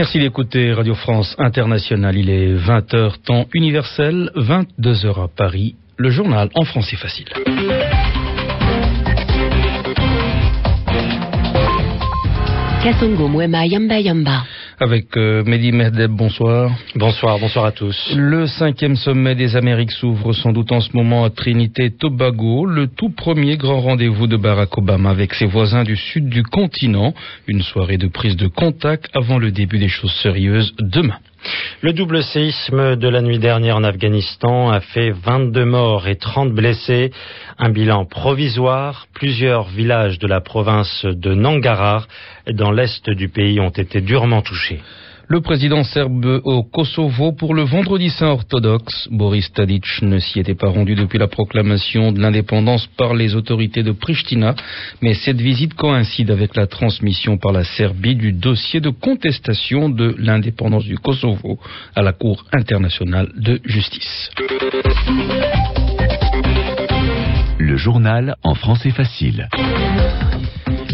Merci d'écouter Radio France Internationale. Il est 20h temps universel, 22h à Paris. Le journal en français facile. Kasongo Mwema Yamba Yamba. Avec euh, Mehdi Mehdeb, bonsoir. Bonsoir, bonsoir à tous. Le cinquième sommet des Amériques s'ouvre sans doute en ce moment à Trinité et Tobago, le tout premier grand rendez-vous de Barack Obama avec ses voisins du sud du continent. Une soirée de prise de contact avant le début des choses sérieuses demain. Le double séisme de la nuit dernière en Afghanistan a fait 22 morts et 30 blessés. Un bilan provisoire. Plusieurs villages de la province de Nangarhar, dans l'est du pays, ont été durement touchés. Le président serbe au Kosovo pour le vendredi saint orthodoxe. Boris Tadic ne s'y était pas rendu depuis la proclamation de l'indépendance par les autorités de Pristina, mais cette visite coïncide avec la transmission par la Serbie du dossier de contestation de l'indépendance du Kosovo à la Cour internationale de justice. Le journal en français facile.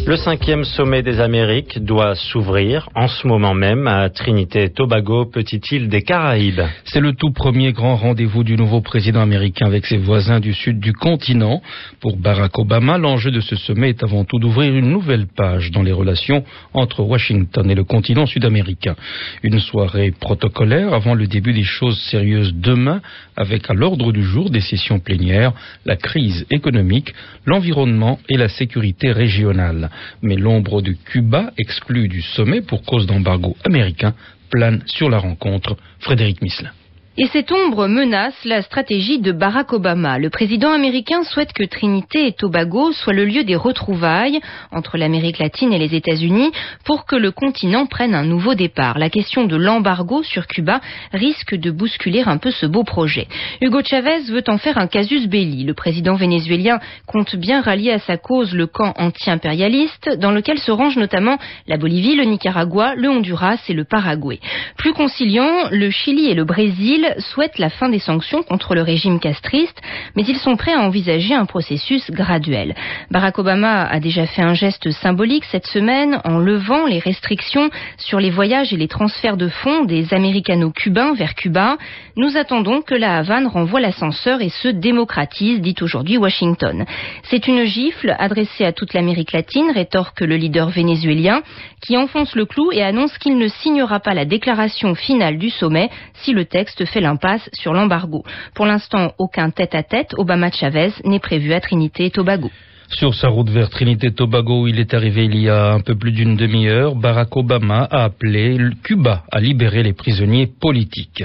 Le cinquième sommet des Amériques doit s'ouvrir en ce moment même à Trinité et Tobago, petite île des Caraïbes. C'est le tout premier grand rendez-vous du nouveau président américain avec ses voisins du sud du continent. Pour Barack Obama, l'enjeu de ce sommet est avant tout d'ouvrir une nouvelle page dans les relations entre Washington et le continent sud-américain. Une soirée protocolaire avant le début des choses sérieuses demain avec à l'ordre du jour des sessions plénières la crise économique, l'environnement et la sécurité régionale mais l'ombre de Cuba, exclue du sommet pour cause d'embargo américain, plane sur la rencontre. Frédéric Mislin. Et cette ombre menace la stratégie de Barack Obama. Le président américain souhaite que Trinité et Tobago soient le lieu des retrouvailles entre l'Amérique latine et les États-Unis pour que le continent prenne un nouveau départ. La question de l'embargo sur Cuba risque de bousculer un peu ce beau projet. Hugo Chavez veut en faire un casus belli. Le président vénézuélien compte bien rallier à sa cause le camp anti-impérialiste dans lequel se rangent notamment la Bolivie, le Nicaragua, le Honduras et le Paraguay. Plus conciliant, le Chili et le Brésil souhaitent la fin des sanctions contre le régime castriste, mais ils sont prêts à envisager un processus graduel. Barack Obama a déjà fait un geste symbolique cette semaine en levant les restrictions sur les voyages et les transferts de fonds des américano-cubains vers Cuba. Nous attendons que la Havane renvoie l'ascenseur et se démocratise, dit aujourd'hui Washington. C'est une gifle adressée à toute l'Amérique latine, rétorque le leader vénézuélien, qui enfonce le clou et annonce qu'il ne signera pas la déclaration finale du sommet si le texte fait l'impasse sur l'embargo. Pour l'instant, aucun tête-à-tête Obama-Chavez n'est prévu à Trinité et Tobago. Sur sa route vers Trinité Tobago, où il est arrivé il y a un peu plus d'une demi-heure, Barack Obama a appelé Cuba à libérer les prisonniers politiques.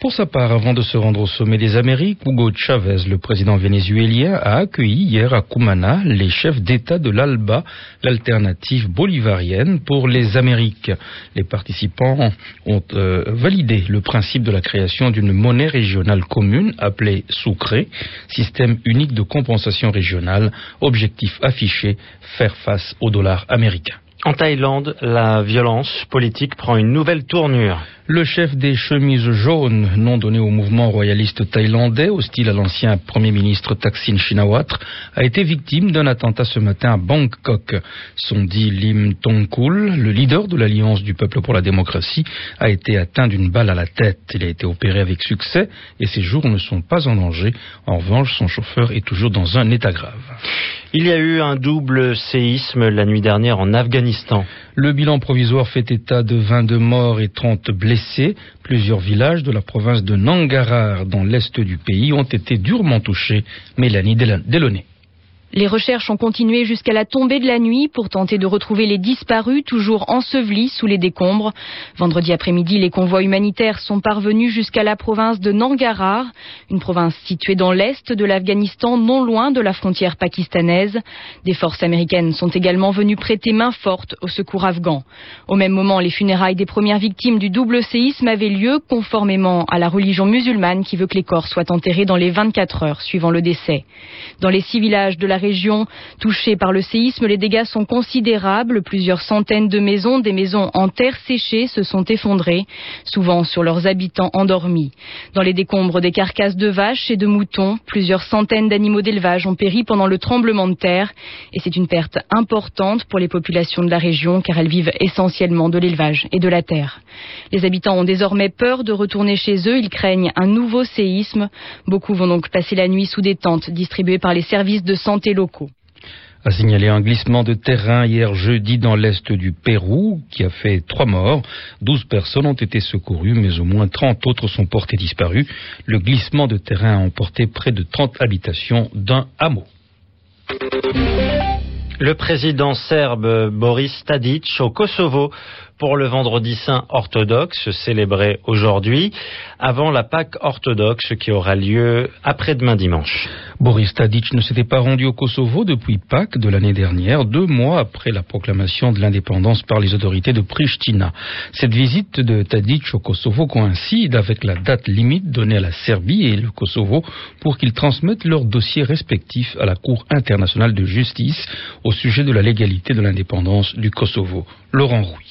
Pour sa part, avant de se rendre au sommet des Amériques, Hugo Chavez, le président vénézuélien, a accueilli hier à Cumana les chefs d'État de l'ALBA, l'alternative bolivarienne pour les Amériques. Les participants ont euh, validé le principe de la création d'une monnaie régionale commune appelée Sucre, système unique de compensation régionale, objectif affiché, faire face au dollar américain. En Thaïlande, la violence politique prend une nouvelle tournure. Le chef des chemises jaunes, nom donné au mouvement royaliste thaïlandais, hostile à l'ancien Premier ministre Thaksin Shinawatra, a été victime d'un attentat ce matin à Bangkok. Son dit Lim Tongkul, le leader de l'Alliance du peuple pour la démocratie, a été atteint d'une balle à la tête. Il a été opéré avec succès et ses jours ne sont pas en danger. En revanche, son chauffeur est toujours dans un état grave. Il y a eu un double séisme la nuit dernière en Afghanistan. Le bilan provisoire fait état de 22 morts et 30 blessés. Plusieurs villages de la province de Nangarhar, dans l'est du pays, ont été durement touchés. Mélanie Delaunay. Les recherches ont continué jusqu'à la tombée de la nuit pour tenter de retrouver les disparus toujours ensevelis sous les décombres. Vendredi après-midi, les convois humanitaires sont parvenus jusqu'à la province de Nangarhar, une province située dans l'est de l'Afghanistan, non loin de la frontière pakistanaise. Des forces américaines sont également venues prêter main forte au secours afghan. Au même moment, les funérailles des premières victimes du double séisme avaient lieu conformément à la religion musulmane qui veut que les corps soient enterrés dans les 24 heures suivant le décès. Dans les six villages de la région touchée par le séisme, les dégâts sont considérables. Plusieurs centaines de maisons, des maisons en terre séchée, se sont effondrées, souvent sur leurs habitants endormis. Dans les décombres des carcasses de vaches et de moutons, plusieurs centaines d'animaux d'élevage ont péri pendant le tremblement de terre. Et c'est une perte importante pour les populations de la région car elles vivent essentiellement de l'élevage et de la terre. Les habitants ont désormais peur de retourner chez eux. Ils craignent un nouveau séisme. Beaucoup vont donc passer la nuit sous des tentes distribuées par les services de santé locaux a signalé un glissement de terrain hier jeudi dans l'est du Pérou qui a fait trois morts. Douze personnes ont été secourues, mais au moins trente autres sont portées disparues. Le glissement de terrain a emporté près de trente habitations d'un hameau. Le président serbe Boris Tadic au Kosovo pour le vendredi saint orthodoxe célébré aujourd'hui, avant la Pâque orthodoxe qui aura lieu après-demain dimanche. Boris Tadic ne s'était pas rendu au Kosovo depuis Pâques de l'année dernière, deux mois après la proclamation de l'indépendance par les autorités de Pristina. Cette visite de Tadic au Kosovo coïncide avec la date limite donnée à la Serbie et le Kosovo pour qu'ils transmettent leurs dossiers respectifs à la Cour internationale de justice au sujet de la légalité de l'indépendance du Kosovo. Laurent Rouy.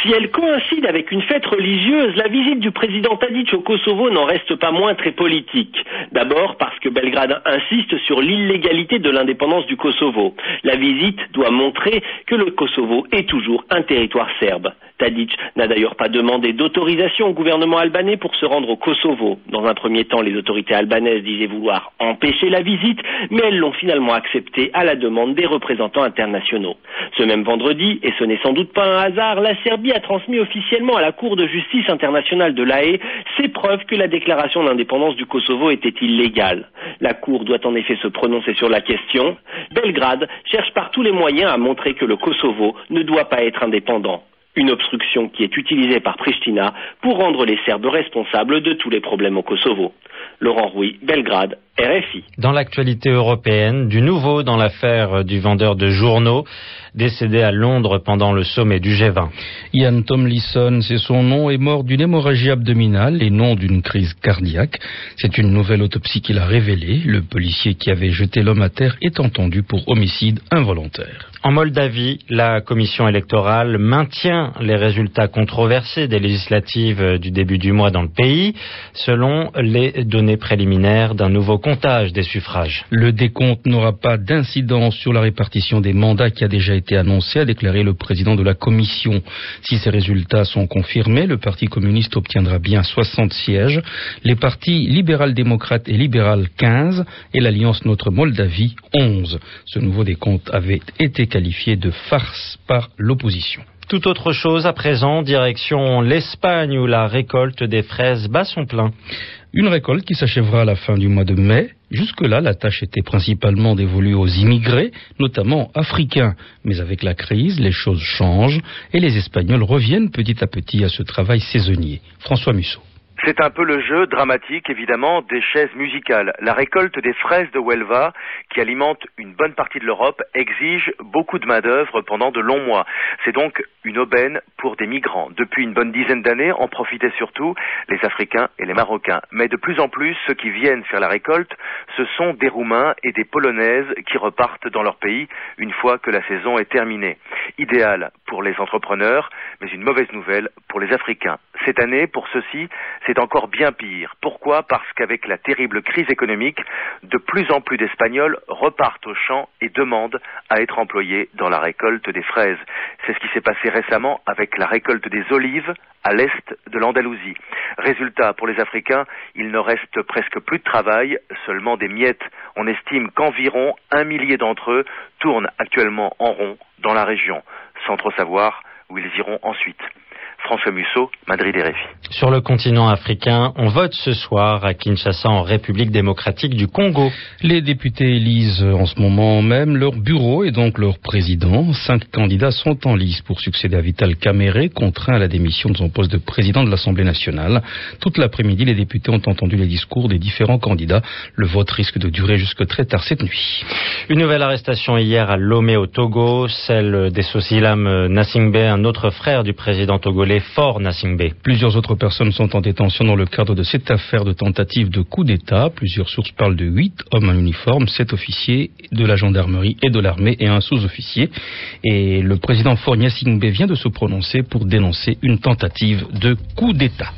Si elle coïncide avec une fête religieuse, la visite du président Tadic au Kosovo n'en reste pas moins très politique. D'abord parce que Belgrade insiste sur l'illégalité de l'indépendance du Kosovo. La visite doit montrer que le Kosovo est toujours un territoire serbe. Tadic n'a d'ailleurs pas demandé d'autorisation au gouvernement albanais pour se rendre au Kosovo. Dans un premier temps, les autorités albanaises disaient vouloir empêcher la visite, mais elles l'ont finalement accepté à la demande des représentants internationaux. Ce même vendredi, et ce n'est sans doute pas un hasard, la Serbie a transmis officiellement à la Cour de justice internationale de l'AE ses preuves que la déclaration d'indépendance du Kosovo était illégale. La Cour doit en effet se prononcer sur la question. Belgrade cherche par tous les moyens à montrer que le Kosovo ne doit pas être indépendant. Une obstruction qui est utilisée par Pristina pour rendre les Serbes responsables de tous les problèmes au Kosovo. Laurent Rouy, Belgrade, RFI. Dans l'actualité européenne, du nouveau dans l'affaire du vendeur de journaux décédé à Londres pendant le sommet du G20. Ian Tomlinson, c'est son nom, est mort d'une hémorragie abdominale et non d'une crise cardiaque. C'est une nouvelle autopsie qu'il a révélée. Le policier qui avait jeté l'homme à terre est entendu pour homicide involontaire. En Moldavie, la commission électorale maintient les résultats controversés des législatives du début du mois dans le pays, selon les données d'un nouveau comptage des suffrages. Le décompte n'aura pas d'incidence sur la répartition des mandats qui a déjà été annoncé, a déclaré le président de la commission. Si ces résultats sont confirmés, le Parti communiste obtiendra bien 60 sièges, les partis libéral-démocrate et libéral 15 et l'Alliance Notre Moldavie 11. Ce nouveau décompte avait été qualifié de farce par l'opposition. Tout autre chose à présent, direction l'Espagne où la récolte des fraises bat son plein. Une récolte qui s'achèvera à la fin du mois de mai. Jusque-là, la tâche était principalement dévolue aux immigrés, notamment africains. Mais avec la crise, les choses changent et les Espagnols reviennent petit à petit à ce travail saisonnier. François Musso. C'est un peu le jeu dramatique, évidemment, des chaises musicales. La récolte des fraises de Huelva, qui alimente une bonne partie de l'Europe, exige beaucoup de main-d'œuvre pendant de longs mois. C'est donc une aubaine pour des migrants. Depuis une bonne dizaine d'années, en profitaient surtout les Africains et les Marocains. Mais de plus en plus, ceux qui viennent faire la récolte, ce sont des Roumains et des Polonaises qui repartent dans leur pays une fois que la saison est terminée. Idéal pour les entrepreneurs, mais une mauvaise nouvelle pour les Africains. Cette année, pour ceux-ci, c'est encore bien pire. Pourquoi? Parce qu'avec la terrible crise économique, de plus en plus d'Espagnols repartent au champ et demandent à être employés dans la récolte des fraises. C'est ce qui s'est passé récemment avec la récolte des olives à l'est de l'Andalousie. Résultat, pour les Africains, il ne reste presque plus de travail, seulement des miettes. On estime qu'environ un millier d'entre eux tournent actuellement en rond dans la région, sans trop savoir où ils iront ensuite. François Musso, Madrid RFI. Sur le continent africain, on vote ce soir à Kinshasa en République démocratique du Congo. Les députés élisent en ce moment même leur bureau et donc leur président. Cinq candidats sont en lice pour succéder à Vital Kamere, contraint à la démission de son poste de président de l'Assemblée nationale. Toute l'après-midi, les députés ont entendu les discours des différents candidats. Le vote risque de durer jusque très tard cette nuit. Une nouvelle arrestation hier à Lomé au Togo, celle des Sosilam Nassingbe, un autre frère du président togolais appelé Fort Nassingbe. Plusieurs autres personnes sont en détention dans le cadre de cette affaire de tentative de coup d'État. Plusieurs sources parlent de huit hommes en uniforme, sept officiers de la gendarmerie et de l'armée et un sous-officier. Et le président Faure Nassingbe vient de se prononcer pour dénoncer une tentative de coup d'État.